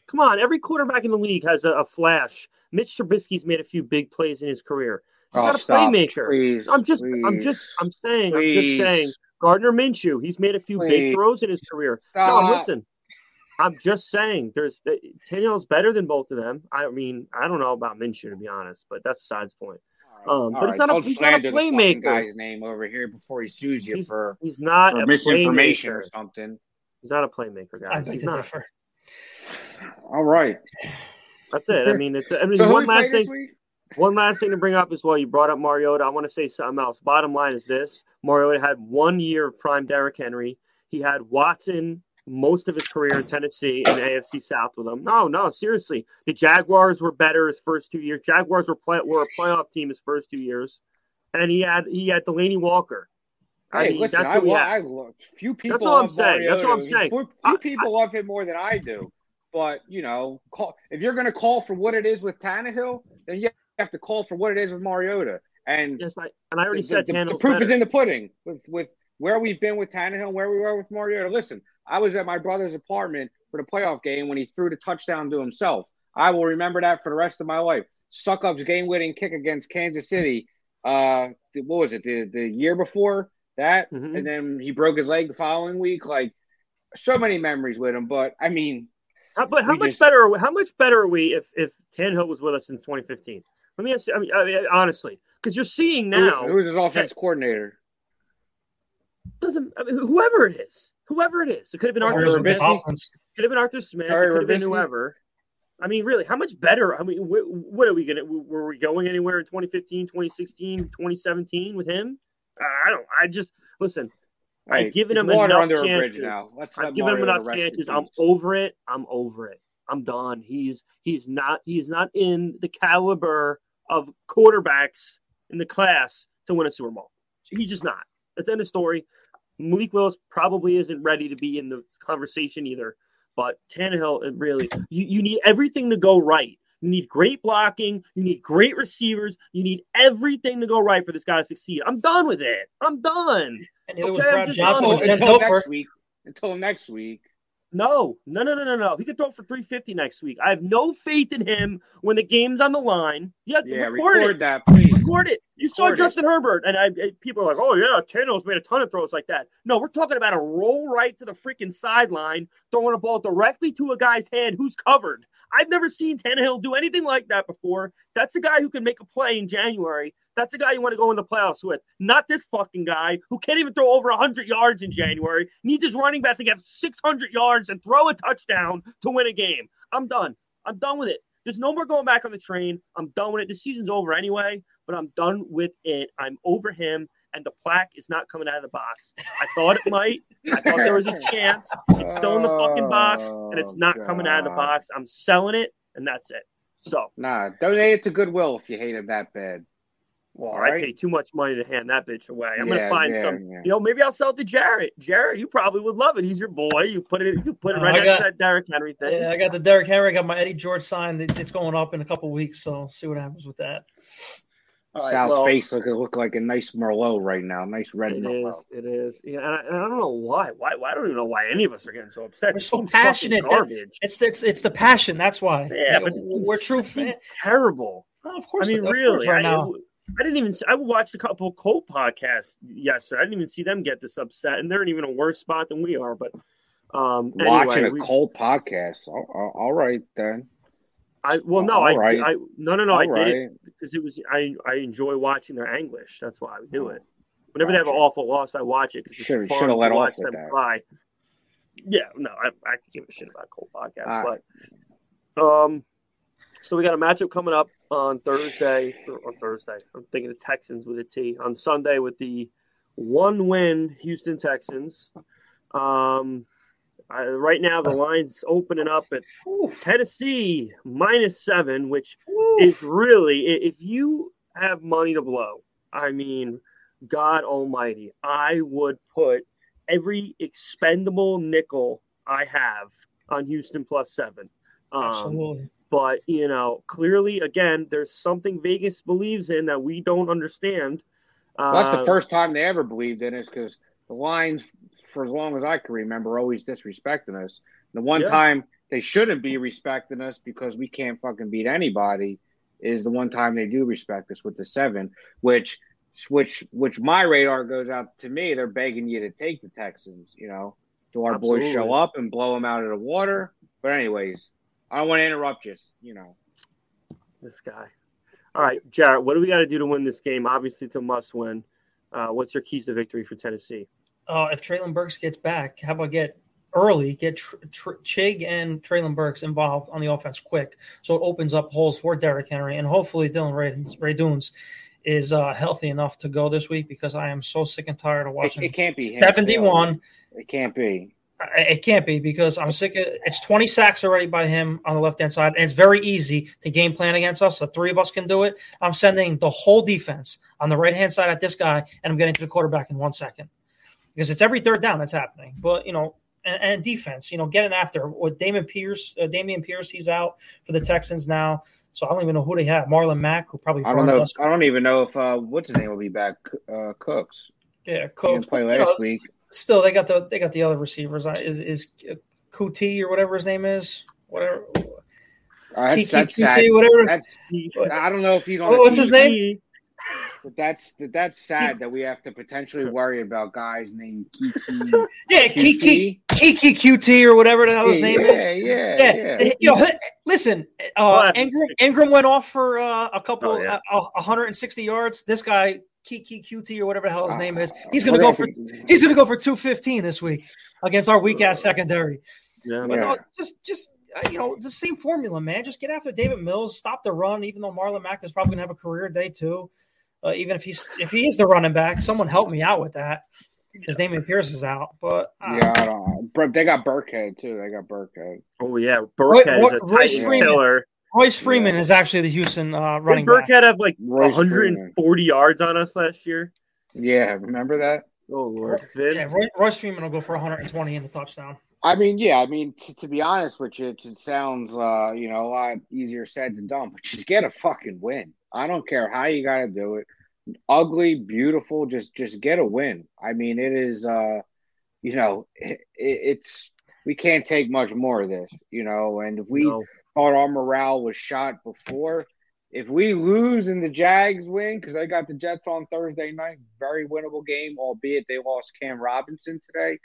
[SPEAKER 2] Come on, every quarterback in the league has a, a flash. Mitch Trubisky's made a few big plays in his career. He's oh, not a stop. playmaker.
[SPEAKER 6] Please,
[SPEAKER 2] I'm just,
[SPEAKER 6] please,
[SPEAKER 2] I'm just, I'm saying, please. I'm just saying. Gardner Minshew, he's made a few please. big throws in his career. Stop. No, listen, I'm just saying, there's Tannehill's better than both of them. I mean, I don't know about Minshew to be honest, but that's besides the point. Um, but
[SPEAKER 6] All
[SPEAKER 2] he's
[SPEAKER 6] right,
[SPEAKER 2] not a
[SPEAKER 6] don't
[SPEAKER 2] he's not a
[SPEAKER 6] slander the
[SPEAKER 2] playmaker.
[SPEAKER 6] guy's name over here before he sues you
[SPEAKER 2] He's-
[SPEAKER 6] for,
[SPEAKER 2] He's not
[SPEAKER 6] for
[SPEAKER 2] a
[SPEAKER 6] misinformation
[SPEAKER 2] playmaker.
[SPEAKER 6] or something.
[SPEAKER 2] He's not a playmaker,
[SPEAKER 5] I
[SPEAKER 2] guys.
[SPEAKER 5] beg
[SPEAKER 2] He's not.
[SPEAKER 5] differ.
[SPEAKER 6] All right.
[SPEAKER 2] That's it. I mean, it's. I mean,
[SPEAKER 6] So
[SPEAKER 2] one last thing. One last thing to bring up as well. You brought up Mariota. I want to say something else. Bottom line is this: Mariota had one year of prime Derrick Henry. He had Watson most of his career in Tennessee in AFC South with him. No, no, seriously. The Jaguars were better his first two years. Jaguars were play, were a playoff team his first two years, and he had he had Delanie Walker. I
[SPEAKER 6] Hey,
[SPEAKER 2] mean,
[SPEAKER 6] listen,
[SPEAKER 2] that's
[SPEAKER 6] I,
[SPEAKER 2] who he
[SPEAKER 6] lo-
[SPEAKER 2] had.
[SPEAKER 6] I look. Few people.
[SPEAKER 2] That's all I'm saying. That's all I'm saying.
[SPEAKER 6] Few, few
[SPEAKER 2] I-
[SPEAKER 6] people love him more than I do. But you know, call, if you're going to call for what it is with Tannehill, then you have to call for what it is with Mariota. And
[SPEAKER 2] Yes, I, and I already
[SPEAKER 6] the,
[SPEAKER 2] said
[SPEAKER 6] the- the proof
[SPEAKER 2] better.
[SPEAKER 6] is in the pudding with with where we've been with Tannehill and where we were with Mariota. Listen, I was at my brother's apartment for the playoff game when he threw the touchdown to himself. I will remember that for the rest of my life. Succop's game winning kick against Kansas City. Uh, what was it? The the year before that,
[SPEAKER 2] Mhm.
[SPEAKER 6] and then he broke his leg the following week. Like so many memories with him. But I mean,
[SPEAKER 2] How, but how much
[SPEAKER 6] just-
[SPEAKER 2] better? Are we, how much better are we if if Tannehill was with us in 2015? Let me ask you. I mean, I mean honestly, because you're seeing now.
[SPEAKER 6] who was his offense coordinator?
[SPEAKER 2] Doesn't I mean, whoever it is, whoever it is, it could have been Arthur Smith.
[SPEAKER 5] the
[SPEAKER 6] Trubisky?
[SPEAKER 5] offense?
[SPEAKER 2] Could have been Arthur Smith.
[SPEAKER 6] Terry
[SPEAKER 2] it could have been whoever. I mean, really, how much better? I mean, wh- what are we gonna? Were we going anywhere in 2015, 2016, 2017 with him? I don't. I just listen.
[SPEAKER 6] Hey,
[SPEAKER 2] I've given
[SPEAKER 6] it's
[SPEAKER 2] him
[SPEAKER 6] water
[SPEAKER 2] enough
[SPEAKER 6] under a bridge
[SPEAKER 2] chances.
[SPEAKER 6] now. Let's
[SPEAKER 2] I've
[SPEAKER 6] let
[SPEAKER 2] given him
[SPEAKER 6] Mariota
[SPEAKER 2] enough
[SPEAKER 6] rest in
[SPEAKER 2] chances. I'm over it. I'm over it. I'm done. He's he's not he's not in the caliber of quarterbacks in the class to win a Super Bowl. He's just not. That's the end of story. Malik Willis probably isn't ready to be in the conversation either. But Tannehill, it really, you, you need everything to go right. You need great blocking. You need great receivers. You need everything to go right for this guy to succeed. I'm done with it. I'm done.
[SPEAKER 5] And it was
[SPEAKER 2] Okay, I'm
[SPEAKER 5] Brad Johnson
[SPEAKER 6] until,
[SPEAKER 5] Jen
[SPEAKER 6] until
[SPEAKER 5] Hofer.
[SPEAKER 6] next week. Until next week.
[SPEAKER 2] No, no, no, no, no, no. He could throw for 350 next week. I have no faith in him when the game's on the line. Yeah,
[SPEAKER 6] Yeah,
[SPEAKER 2] record,
[SPEAKER 6] record
[SPEAKER 2] it.
[SPEAKER 6] that, please.
[SPEAKER 2] Record it. You saw
[SPEAKER 6] Record it.
[SPEAKER 2] Justin Herbert, and I, I- people are like, "Oh yeah, Tannehill's made a ton of throws like that." No, we're talking about a roll right to the freaking sideline, throwing a ball directly to a guy's head who's covered. I've never seen Tannehill do anything like that before. That's a guy who can make a play in January. That's a guy you want to go in the playoffs with. Not this fucking guy who can't even throw over 100 yards in January. Needs his running back to get 600 yards and throw a touchdown to win a game. I'm done. I'm done with it. There's no more going back on the train. I'm done with it. The season's over anyway, but I'm done with it. I'm over him, and the plaque is not coming out of the box. I thought it might. I thought there was a chance. It's still in the fucking box, and it's not coming out of the box. I'm selling it, and that's it. So,
[SPEAKER 6] Nah, donate it to Goodwill if you hate him that bad.
[SPEAKER 2] well,
[SPEAKER 6] All
[SPEAKER 2] I
[SPEAKER 6] right.
[SPEAKER 2] pay too much money to hand that bitch away. I'm
[SPEAKER 6] Yeah,
[SPEAKER 2] gonna find
[SPEAKER 6] yeah,
[SPEAKER 2] some.
[SPEAKER 6] yeah.
[SPEAKER 2] You know, maybe I'll sell it to Jarett. Jarett, you probably would love it. He's your boy. You put it. You put it
[SPEAKER 5] Uh,
[SPEAKER 2] right
[SPEAKER 5] I
[SPEAKER 2] next
[SPEAKER 5] got-
[SPEAKER 2] to that Derrick Henry thing.
[SPEAKER 5] Yeah, I got the Derrick Henry. I got my Eddie George signed. It's it's going up in a couple weeks, so see what happens with that.
[SPEAKER 2] All right,
[SPEAKER 6] Sal's
[SPEAKER 2] well,
[SPEAKER 6] face look look like a nice Merlot right now, nice red
[SPEAKER 2] It
[SPEAKER 6] Merlot.
[SPEAKER 2] is. It is. Yeah, and I, and I don't know why. Why? Why? I don't even know why any of us are getting so upset.
[SPEAKER 5] We're so passionate. That-
[SPEAKER 2] Garbage.
[SPEAKER 5] It's it's it's the passion. That's why.
[SPEAKER 2] Yeah, but
[SPEAKER 5] we're true
[SPEAKER 2] It
[SPEAKER 5] fans.
[SPEAKER 2] terrible.
[SPEAKER 5] Oh, of course. I mean,
[SPEAKER 2] really.
[SPEAKER 5] right
[SPEAKER 2] I,
[SPEAKER 5] now.
[SPEAKER 2] I didn't even. I watched a couple of Colt podcasts yesterday. I didn't even see them get this upset, and they're in even a worse spot than we are. But um,
[SPEAKER 6] Watching
[SPEAKER 2] anyway,
[SPEAKER 6] a
[SPEAKER 2] we-
[SPEAKER 6] Colt podcast. All, all- all right then.
[SPEAKER 2] I well, no, I,
[SPEAKER 6] right.
[SPEAKER 2] I no, no, no, I
[SPEAKER 6] All
[SPEAKER 2] did it because it was I I enjoy watching their anguish. That's why I would do it. Whenever they have an awful loss, I watch it because fun
[SPEAKER 6] should've let off with
[SPEAKER 2] them
[SPEAKER 6] that.
[SPEAKER 2] cry. Yeah, no, I I can give a shit about Colt podcast,
[SPEAKER 6] All
[SPEAKER 2] but um, so we got a matchup coming up on Thursday or on Thursday. I'm thinking the Texans with a T on Sunday with the one win Houston Texans. Um, I, right now the line's opening up at Tennessee minus seven, which is really, if you have money to blow. I mean, God Almighty, I would put every expendable nickel I have on Houston plus seven. Um,
[SPEAKER 5] Absolutely.
[SPEAKER 2] but you know, clearly, again, there's something Vegas believes in that we don't understand.
[SPEAKER 6] Well, that's
[SPEAKER 2] Uh,
[SPEAKER 6] the first time they ever believed in us because the lines, for as long as I can remember, always disrespecting us. The one
[SPEAKER 2] Yeah.
[SPEAKER 6] time they shouldn't be respecting us because we can't fucking beat anybody is the one time they do respect us with the seven, which which which my radar goes out to me. They're begging you to take the Texans. You know, do our boys show up and blow them out of the water? But anyways, I don't want to interrupt you. You know,
[SPEAKER 2] This guy. All right, Jarett, what do we got to do to win this game? Obviously, it's a must win. Uh, what's your keys to victory for Tennessee?
[SPEAKER 5] Uh, if Treylon Burks gets back, how about get early, get tr- tr- Chig and Treylon Burks involved on the offense quick, so it opens up holes for Derrick Henry and hopefully Dillon Radunz is uh, healthy enough to go this week because I am so sick and tired of watching.
[SPEAKER 6] It, it can't be
[SPEAKER 5] seventy-one.
[SPEAKER 6] It can't be.
[SPEAKER 5] It can't be because I'm sick of it's 20 sacks already by him on the left hand side, and it's very easy to game plan against us. The three of us can do it. I'm sending the whole defense on the right hand side at this guy, and I'm getting to the quarterback in one second because it's every third down that's happening. But you know, and, and defense, you know, getting after with Damon Pierce, uh, Dameon Pierce, he's out for the Texans now. So I don't even know who they have. Marlon Mack, who probably
[SPEAKER 6] I don't know. If, I don't even know if uh, what's his name will be back. Uh, Cooks.
[SPEAKER 5] Yeah, Cooks.
[SPEAKER 6] play last you know, week
[SPEAKER 5] still they got the they got the other receivers. Is is Kuti or whatever his name is? Whatever.
[SPEAKER 6] Uh, that's, that's sad.
[SPEAKER 5] whatever.
[SPEAKER 6] That's, I don't know if he's on.
[SPEAKER 5] What's his name?
[SPEAKER 6] But that's that's sad that we have to potentially worry about guys named Kiki.
[SPEAKER 5] yeah, Kiki, Kiki QT or whatever the hell his
[SPEAKER 6] yeah,
[SPEAKER 5] name
[SPEAKER 6] yeah,
[SPEAKER 5] is.
[SPEAKER 6] Yeah, yeah,
[SPEAKER 5] yeah. You know, listen, uh, Ingram, Ingram went off for uh, a couple, oh, yeah. uh, 160 yards. This guy Kiki QT or whatever the hell his name is. He's gonna go for he's gonna go for two fifteen this week against our weak ass secondary. Yeah, but no, just just uh, you know the same formula, man. Just get after Davis Mills, stop the run. Even though Marlon Mack is probably gonna have a career day too. Uh, even if he's if he is the running back, someone help me out with that. His name Pierce is out, but
[SPEAKER 6] uh, yeah, I don't. They got Burkhead too. They got Burkhead.
[SPEAKER 2] Oh yeah, Burkhead Roy, is a Royce Freeman, killer.
[SPEAKER 5] Royce Freeman yeah. is actually the Houston uh, running
[SPEAKER 2] Did
[SPEAKER 5] Burkhead
[SPEAKER 2] have like Royce 140 Freeman. yards on us last year.
[SPEAKER 6] Yeah, remember that?
[SPEAKER 2] Oh lord,
[SPEAKER 5] Vin? yeah. Roy, Royce Freeman will go for 120 in the touchdown.
[SPEAKER 6] I mean, yeah. I mean, t- to be honest with you, it sounds uh, you know a lot easier said than done. But just get a fucking win. I don't care how you got to do it. Ugly, beautiful, just just get a win. I mean, it is. uh You know, it, it's we can't take much more of this. You know, and if we no thought our morale was shot before. If we lose and the Jags win, because they got the Jets on Thursday night, very winnable game, albeit they lost Cam Robinson today.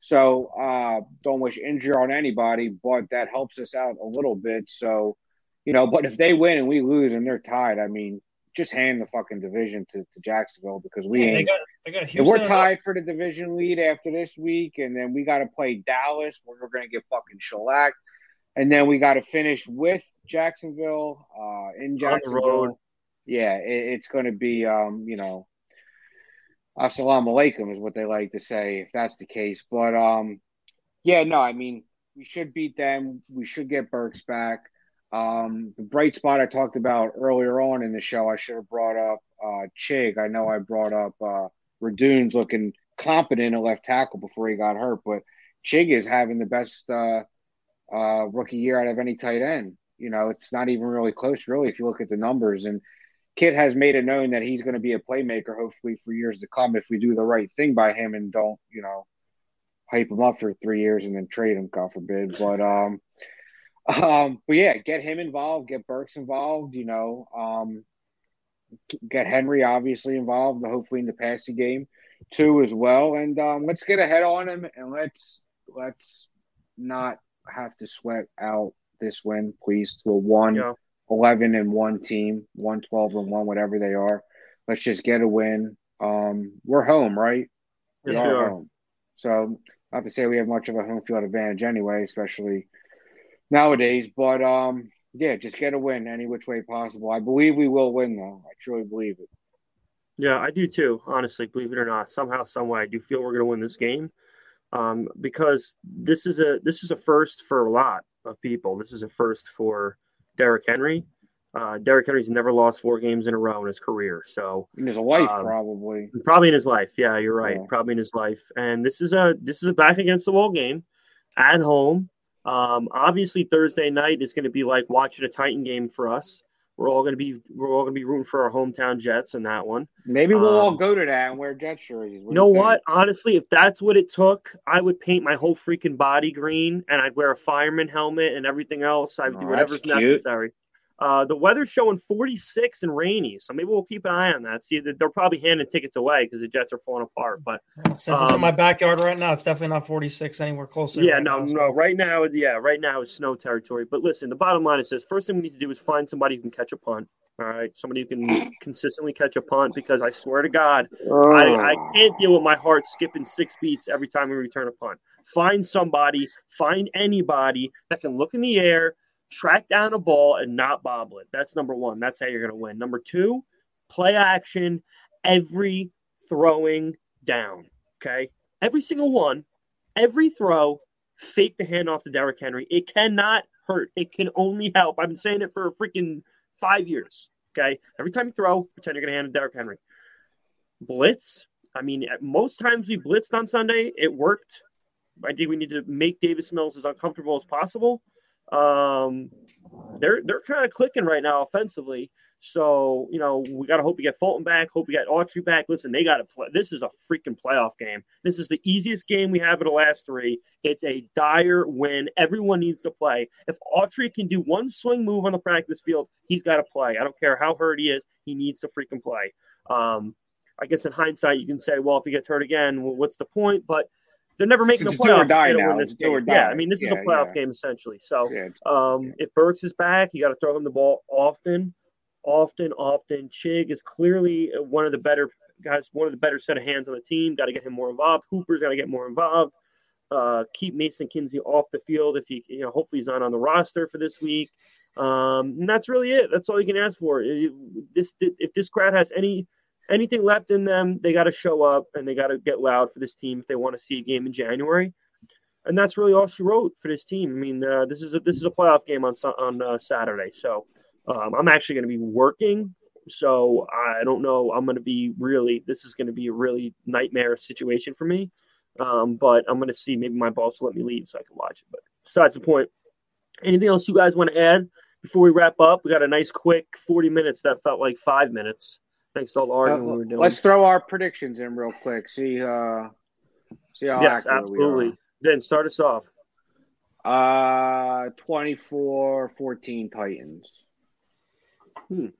[SPEAKER 6] So uh, don't wish injury on anybody, but that helps us out a little bit. So, you know, but if they win and we lose and they're tied, I mean, just hand the fucking division to, to Jacksonville because we yeah, ain't. They got, they got we're tied for the division lead after this week, and then we got to play Dallas, where we're going to get fucking shellacked and then we got to finish with Jacksonville uh, in Jacksonville. Yeah, it, it's going to be, um, you know, assalamu alaikum is what they like to say if that's the case. But um, yeah, no, I mean, we should beat them. We should get Burks back. Um, the bright spot I talked about earlier on in the show, I should have brought up uh, Chig. I know I brought up uh, Radunz looking competent at left tackle before he got hurt, but Chig is having the best uh, uh, rookie year out of any tight end. You know, it's not even really close, really, if you look at the numbers. And Kit has made it known that he's going to be a playmaker, hopefully, for years to come if we do the right thing by him and don't, you know, hype him up for three years and then trade him, God forbid. But, um, um, but yeah, get him involved, get Burks involved, you know, um, get Henry obviously involved, hopefully in the passing game too as well. And um, let's get ahead on him and let's let's not have to sweat out this win, please, to a one yeah. 11 and one team, one 12 and one, whatever they are. Let's just get a win. Um, we're home, right?
[SPEAKER 2] Yes, we are, we are. home.
[SPEAKER 6] So, not to say we have much of a home field advantage anyway, especially nowadays. But um, yeah, just get a win any which way possible. I believe we will win, though. I truly believe it.
[SPEAKER 2] Yeah, I do too. Honestly, believe it or not, somehow, some way, I do feel we're going to win this game um, because this is a this is a first for a lot of people. This is a first for Derrick Henry. Uh, Derrick Henry's never lost four games in a row in his career. So
[SPEAKER 6] in his life, um, probably,
[SPEAKER 2] probably in his life. Yeah, you're right. Yeah. Probably in his life. And this is a this is a back against the wall game at home. Um, obviously, Thursday night is going to be like watching a Titan game for us. We're all going to be we're all going to be rooting for our hometown Jets in that one.
[SPEAKER 6] Maybe we'll um, all go to that and wear Jets jerseys.
[SPEAKER 2] What you know what? Honestly, if that's what it took, I would paint my whole freaking body green and I'd wear a fireman helmet and everything else. I'd oh, do whatever's necessary. Uh, the weather's showing 46 and rainy, so maybe we'll keep an eye on that. See, they're probably handing tickets away because the Jets are falling apart. But
[SPEAKER 5] since um, it's in um, my backyard right now, it's definitely not 46 anywhere closer.
[SPEAKER 2] Yeah,
[SPEAKER 5] right
[SPEAKER 2] no,
[SPEAKER 5] now,
[SPEAKER 2] no. Right now, yeah, right now it's snow territory. But listen, the bottom line is this: first thing we need to do is find somebody who can catch a punt. All right, somebody who can consistently catch a punt because I swear to God, I, I can't deal with my heart skipping six beats every time we return a punt. Find somebody, find anybody that can look in the air, track down a ball, and not bobble it. That's number one. That's how you're going to win. Number two, play action every throwing down. Okay, every single one, every throw, fake the handoff to Derrick Henry. It cannot hurt. It can only help. I've been saying it for freaking five years. Okay. Every time you throw, pretend you're going to hand it to Derrick Henry. Blitz. I mean, most times we blitzed on Sunday, it worked. I think we need to make Davis Mills as uncomfortable as possible. Um, they're they're kind of clicking right now offensively. So, you know, we got to hope we get Fulton back, hope we get Autry back. Listen, they got to play. This is a freaking playoff game. This is the easiest game we have in the last three. It's a dire win. Everyone needs to play. If Autry can do one swing move on the practice field, he's got to play. I don't care how hurt he is, he needs to freaking play. Um, I guess in hindsight, you can say, well, if he gets hurt again, well, what's the point? But they're never making
[SPEAKER 6] It's
[SPEAKER 2] a
[SPEAKER 6] a do or die now.
[SPEAKER 2] Win this
[SPEAKER 6] do or
[SPEAKER 2] game. Yeah. I mean, this is a playoff
[SPEAKER 6] yeah.
[SPEAKER 2] game essentially. So,
[SPEAKER 6] Yeah,
[SPEAKER 2] um, if Burks is back, you got to throw him the ball often, often, often. Chig is clearly one of the better guys, one of the better set of hands on the team. Got to get him more involved. Hooper's got to get more involved. Uh, keep Mason Kinsey off the field if he, you know, hopefully he's not on the roster for this week. Um, and that's really it. That's all you can ask for. It- This, if this crowd has any anything left in them, they got to show up and they got to get loud for this team if they want to see a game in January and that's really all she wrote for this team. I mean, uh, this is a this is a playoff game on on uh, Saturday, so um, I'm actually going to be working. So I don't know. I'm going to be really. This is going to be a really nightmare situation for me. Um, but I'm going to see. Maybe my boss will let me leave so I can watch it. But besides the point, anything else you guys want to add before we wrap up? We got a nice quick 40 minutes that felt like five minutes. Thanks to all the arguing we were doing.
[SPEAKER 6] Uh, let's throw our predictions in real quick. See, uh, see how
[SPEAKER 2] yes, absolutely. Then start us off.
[SPEAKER 6] we. Uh, 24-14 Titans.
[SPEAKER 2] Jarett?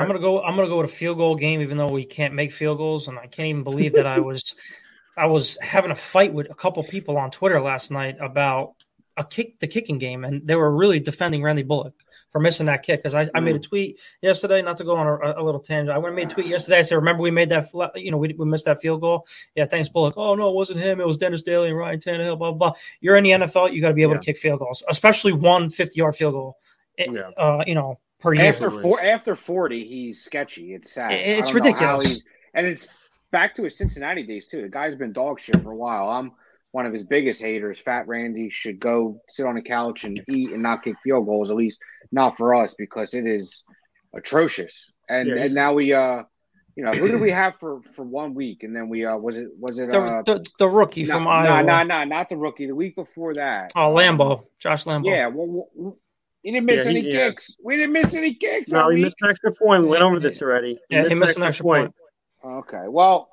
[SPEAKER 5] I'm gonna go. I'm gonna go with a field goal game, even though we can't make field goals, and I can't even believe that I was, I was having a fight with a couple people on Twitter last night about a kick, the kicking game, and they were really defending Randy Bullock for missing that kick. Because I, I made a mm. tweet yesterday, not to go on a, a little tangent. I went and made a tweet yesterday. I said, "Remember we made that, you know, we, we missed that field goal. Yeah, thanks Bullock. Oh no, it wasn't him. It was Dennis Daley and Ryan Tannehill. Blah blah. blah. You're in the NFL. You got to be able
[SPEAKER 2] Yeah.
[SPEAKER 5] to kick field goals, especially one 50 yard field goal. It-
[SPEAKER 2] Yeah.
[SPEAKER 5] uh, you know, per year.
[SPEAKER 6] After four, after forty, he's sketchy. It's sad.
[SPEAKER 5] It's
[SPEAKER 6] I don't know how
[SPEAKER 5] ridiculous.
[SPEAKER 6] and it's back to his Cincinnati days too. The guy's been dog shit for a while. I'm one of his biggest haters. Fat Randy should go sit on a couch and eat and not kick field goals. At least not for us because it is atrocious. And
[SPEAKER 2] Yeah, he's-
[SPEAKER 6] and now we uh, you know, who did we have for for one week? And then we uh, was it was it
[SPEAKER 5] the,
[SPEAKER 6] uh,
[SPEAKER 5] the, the rookie
[SPEAKER 6] no,
[SPEAKER 5] from
[SPEAKER 6] no,
[SPEAKER 5] Iowa.
[SPEAKER 6] no, no, not the rookie. The week before that.
[SPEAKER 5] Oh, Lambo, Josh Lambo.
[SPEAKER 6] Yeah, well, well, he didn't miss
[SPEAKER 2] Yeah, he-
[SPEAKER 6] any
[SPEAKER 2] yeah.
[SPEAKER 6] kicks. We didn't miss any kicks.
[SPEAKER 2] No,
[SPEAKER 6] that
[SPEAKER 2] he
[SPEAKER 6] week.
[SPEAKER 2] missed an extra point. We went over this already.
[SPEAKER 5] Yeah, he missed an extra point.
[SPEAKER 6] Okay, well,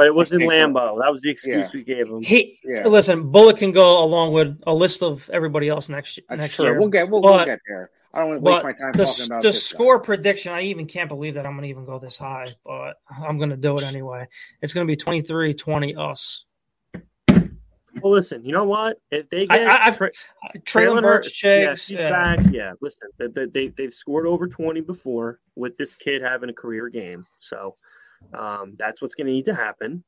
[SPEAKER 2] But it was in Lambo. That was the excuse
[SPEAKER 6] Yeah.
[SPEAKER 2] we gave him.
[SPEAKER 5] He
[SPEAKER 6] Yeah.
[SPEAKER 5] listen. Bullock can go along with a list of everybody else next
[SPEAKER 6] that's
[SPEAKER 5] next
[SPEAKER 6] true.
[SPEAKER 5] year.
[SPEAKER 6] We'll get we'll, we'll get there. I don't want to waste my time
[SPEAKER 5] the,
[SPEAKER 6] talking about
[SPEAKER 5] the
[SPEAKER 6] this guy.
[SPEAKER 5] score prediction, I even can't believe that I'm going to even go this high, but I'm going to do it anyway. It's going to be 23 20 us.
[SPEAKER 2] Well, listen, you know what? If they get
[SPEAKER 5] I- I've-
[SPEAKER 2] Tra-
[SPEAKER 5] Treylon Burks,
[SPEAKER 2] yeah,
[SPEAKER 5] yeah.
[SPEAKER 2] back. Yeah, listen, they, they, they, they've scored over 20 before with this kid having a career game. So um, that's what's going to need to happen.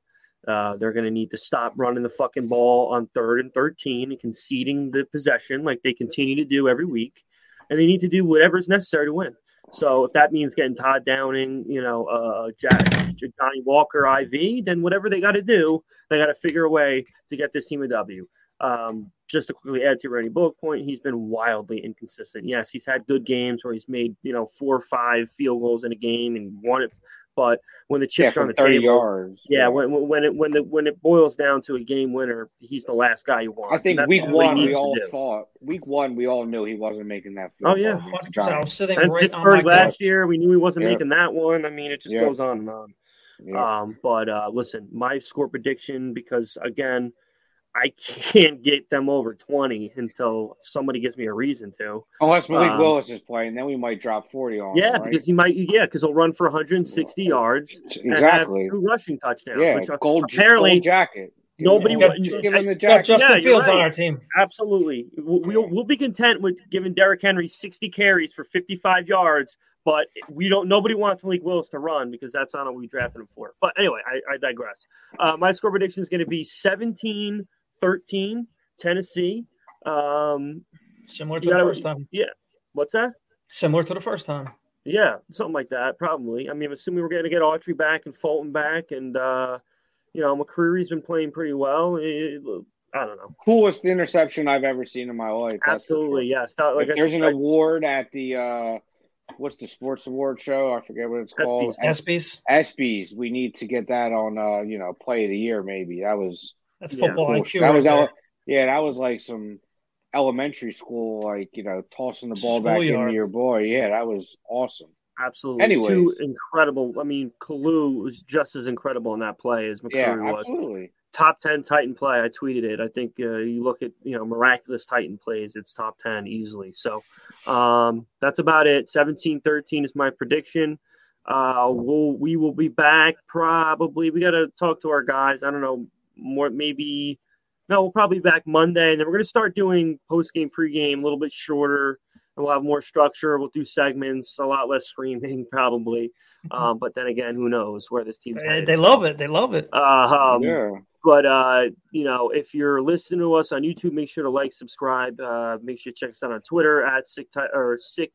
[SPEAKER 2] Uh, they're going to need to stop running the fucking ball on third and 13 and conceding the possession like they continue to do every week. And they need to do whatever's necessary to win. So if that means getting Todd Downing, you know, uh, Jack, Johnny Walker, IV, then whatever they got to do, they got to figure a way to get this team a W. Um, just to quickly add to Randy Bullock point, he's been wildly inconsistent. Yes, he's had good games where he's made you know four or five field goals in a game and it, but when the
[SPEAKER 6] yeah,
[SPEAKER 2] chips are on the table,
[SPEAKER 6] yards.
[SPEAKER 2] yeah, when, when it when the when it boils down to a game winner, he's the last guy you want.
[SPEAKER 6] I think
[SPEAKER 2] That's
[SPEAKER 6] week one we all
[SPEAKER 2] do.
[SPEAKER 6] thought week one we all knew he wasn't making that. Field
[SPEAKER 2] Oh, yeah.
[SPEAKER 6] goal against
[SPEAKER 5] 100%. I was sitting
[SPEAKER 2] And
[SPEAKER 5] right on
[SPEAKER 2] Pittsburgh
[SPEAKER 5] my
[SPEAKER 2] last
[SPEAKER 5] couch.
[SPEAKER 2] year, we knew he wasn't
[SPEAKER 6] Yeah.
[SPEAKER 2] making that one. I mean, it just
[SPEAKER 6] Yeah.
[SPEAKER 2] goes on and on.
[SPEAKER 6] Yeah.
[SPEAKER 2] Um, but uh, listen, my score prediction because again, I can't get them over twenty until somebody gives me a reason to.
[SPEAKER 6] Unless Malik
[SPEAKER 2] um,
[SPEAKER 6] Willis is playing, then we might drop forty on.
[SPEAKER 2] Yeah,
[SPEAKER 6] him, right?
[SPEAKER 2] because he might. Yeah, because he'll run for 160 yards and have
[SPEAKER 6] exactly.
[SPEAKER 2] two rushing touchdowns.
[SPEAKER 6] Yeah,
[SPEAKER 2] which
[SPEAKER 6] gold,
[SPEAKER 2] apparently
[SPEAKER 6] gold jacket.
[SPEAKER 2] nobody
[SPEAKER 6] Yeah,
[SPEAKER 2] would-
[SPEAKER 6] give him the
[SPEAKER 5] Got
[SPEAKER 6] jacket.
[SPEAKER 5] Justin
[SPEAKER 2] Yeah, you're
[SPEAKER 5] Fields on our team.
[SPEAKER 2] Absolutely. We'll, we'll, we'll be content with giving Derrick Henry 60 carries for 55 yards, but we don't. Nobody wants Malik Willis to run because that's not what we drafted him for. But anyway, I, I digress. Uh, my score prediction is going to be 17-13 Tennessee. Um,
[SPEAKER 5] Similar to the
[SPEAKER 2] gotta-
[SPEAKER 5] first time.
[SPEAKER 2] yeah. What's that?
[SPEAKER 5] Similar to the first time.
[SPEAKER 2] Yeah, something like that, probably. I mean, I'm assuming we're going to get Autry back and Fulton back, and uh, you know, McCreary's been playing pretty well. It- I don't know.
[SPEAKER 6] Coolest interception I've ever seen in my life.
[SPEAKER 2] Absolutely,
[SPEAKER 6] sure.
[SPEAKER 2] yes. Not, like
[SPEAKER 6] If
[SPEAKER 2] I
[SPEAKER 6] there's an
[SPEAKER 2] said,
[SPEAKER 6] award at the uh, what's the sports award show? I forget what it's called.
[SPEAKER 5] ESPYs.
[SPEAKER 6] ESPYS. We need to get that on. Uh, you know, play of the year. Maybe that was
[SPEAKER 5] That's football
[SPEAKER 6] cool.
[SPEAKER 5] IQ.
[SPEAKER 6] That
[SPEAKER 5] right
[SPEAKER 6] was
[SPEAKER 5] there.
[SPEAKER 6] ele- yeah. That was like some elementary school, like you know, tossing the ball back
[SPEAKER 5] Schoolyard.
[SPEAKER 6] into your boy. Yeah, that was awesome.
[SPEAKER 2] absolutely.
[SPEAKER 6] Anyways.
[SPEAKER 2] Two incredible. I mean, Kalu was just as incredible in that play as
[SPEAKER 6] Yeah,
[SPEAKER 2] McCreary was.
[SPEAKER 6] absolutely.
[SPEAKER 2] Top ten Titan play. I tweeted it. I think uh, you look at you know miraculous Titan plays. It's top ten easily. So um, that's about it. 17-13 is my prediction. Uh, we'll we will be back probably. We got to talk to our guys. I don't know more maybe. No, we'll probably be back Monday, and then we're going to start doing post game, pre game, a little bit shorter, and we'll have more structure. We'll do segments, a lot less screaming, probably. Um, but then again, who knows where this team?
[SPEAKER 5] They, they love it. They love it.
[SPEAKER 2] Uh, um,
[SPEAKER 6] yeah.
[SPEAKER 2] but uh, you know, if you're listening to us on YouTube, make sure to like, subscribe. Uh, make sure to check us out on Twitter at sick Ti- or sick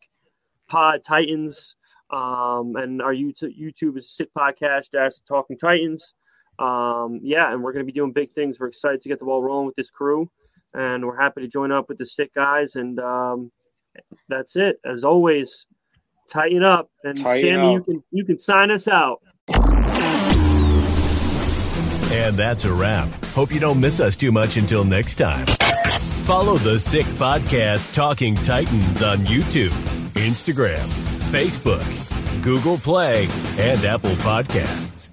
[SPEAKER 2] pod titans. Um, and our YouTube YouTube is sick podcast dash talking titans. Um, yeah, and we're gonna be doing big things. We're excited to get the ball rolling with this crew, and we're happy to join up with the sick guys. And um, that's it. As always, Titan up. And
[SPEAKER 6] Tighten
[SPEAKER 2] Sammy, you can you can sign us out.
[SPEAKER 3] And that's a wrap. Hope you don't miss us too much until next time. Follow the Sick Podcast Talking Titans on YouTube, Instagram, Facebook, Google Play, and Apple Podcasts.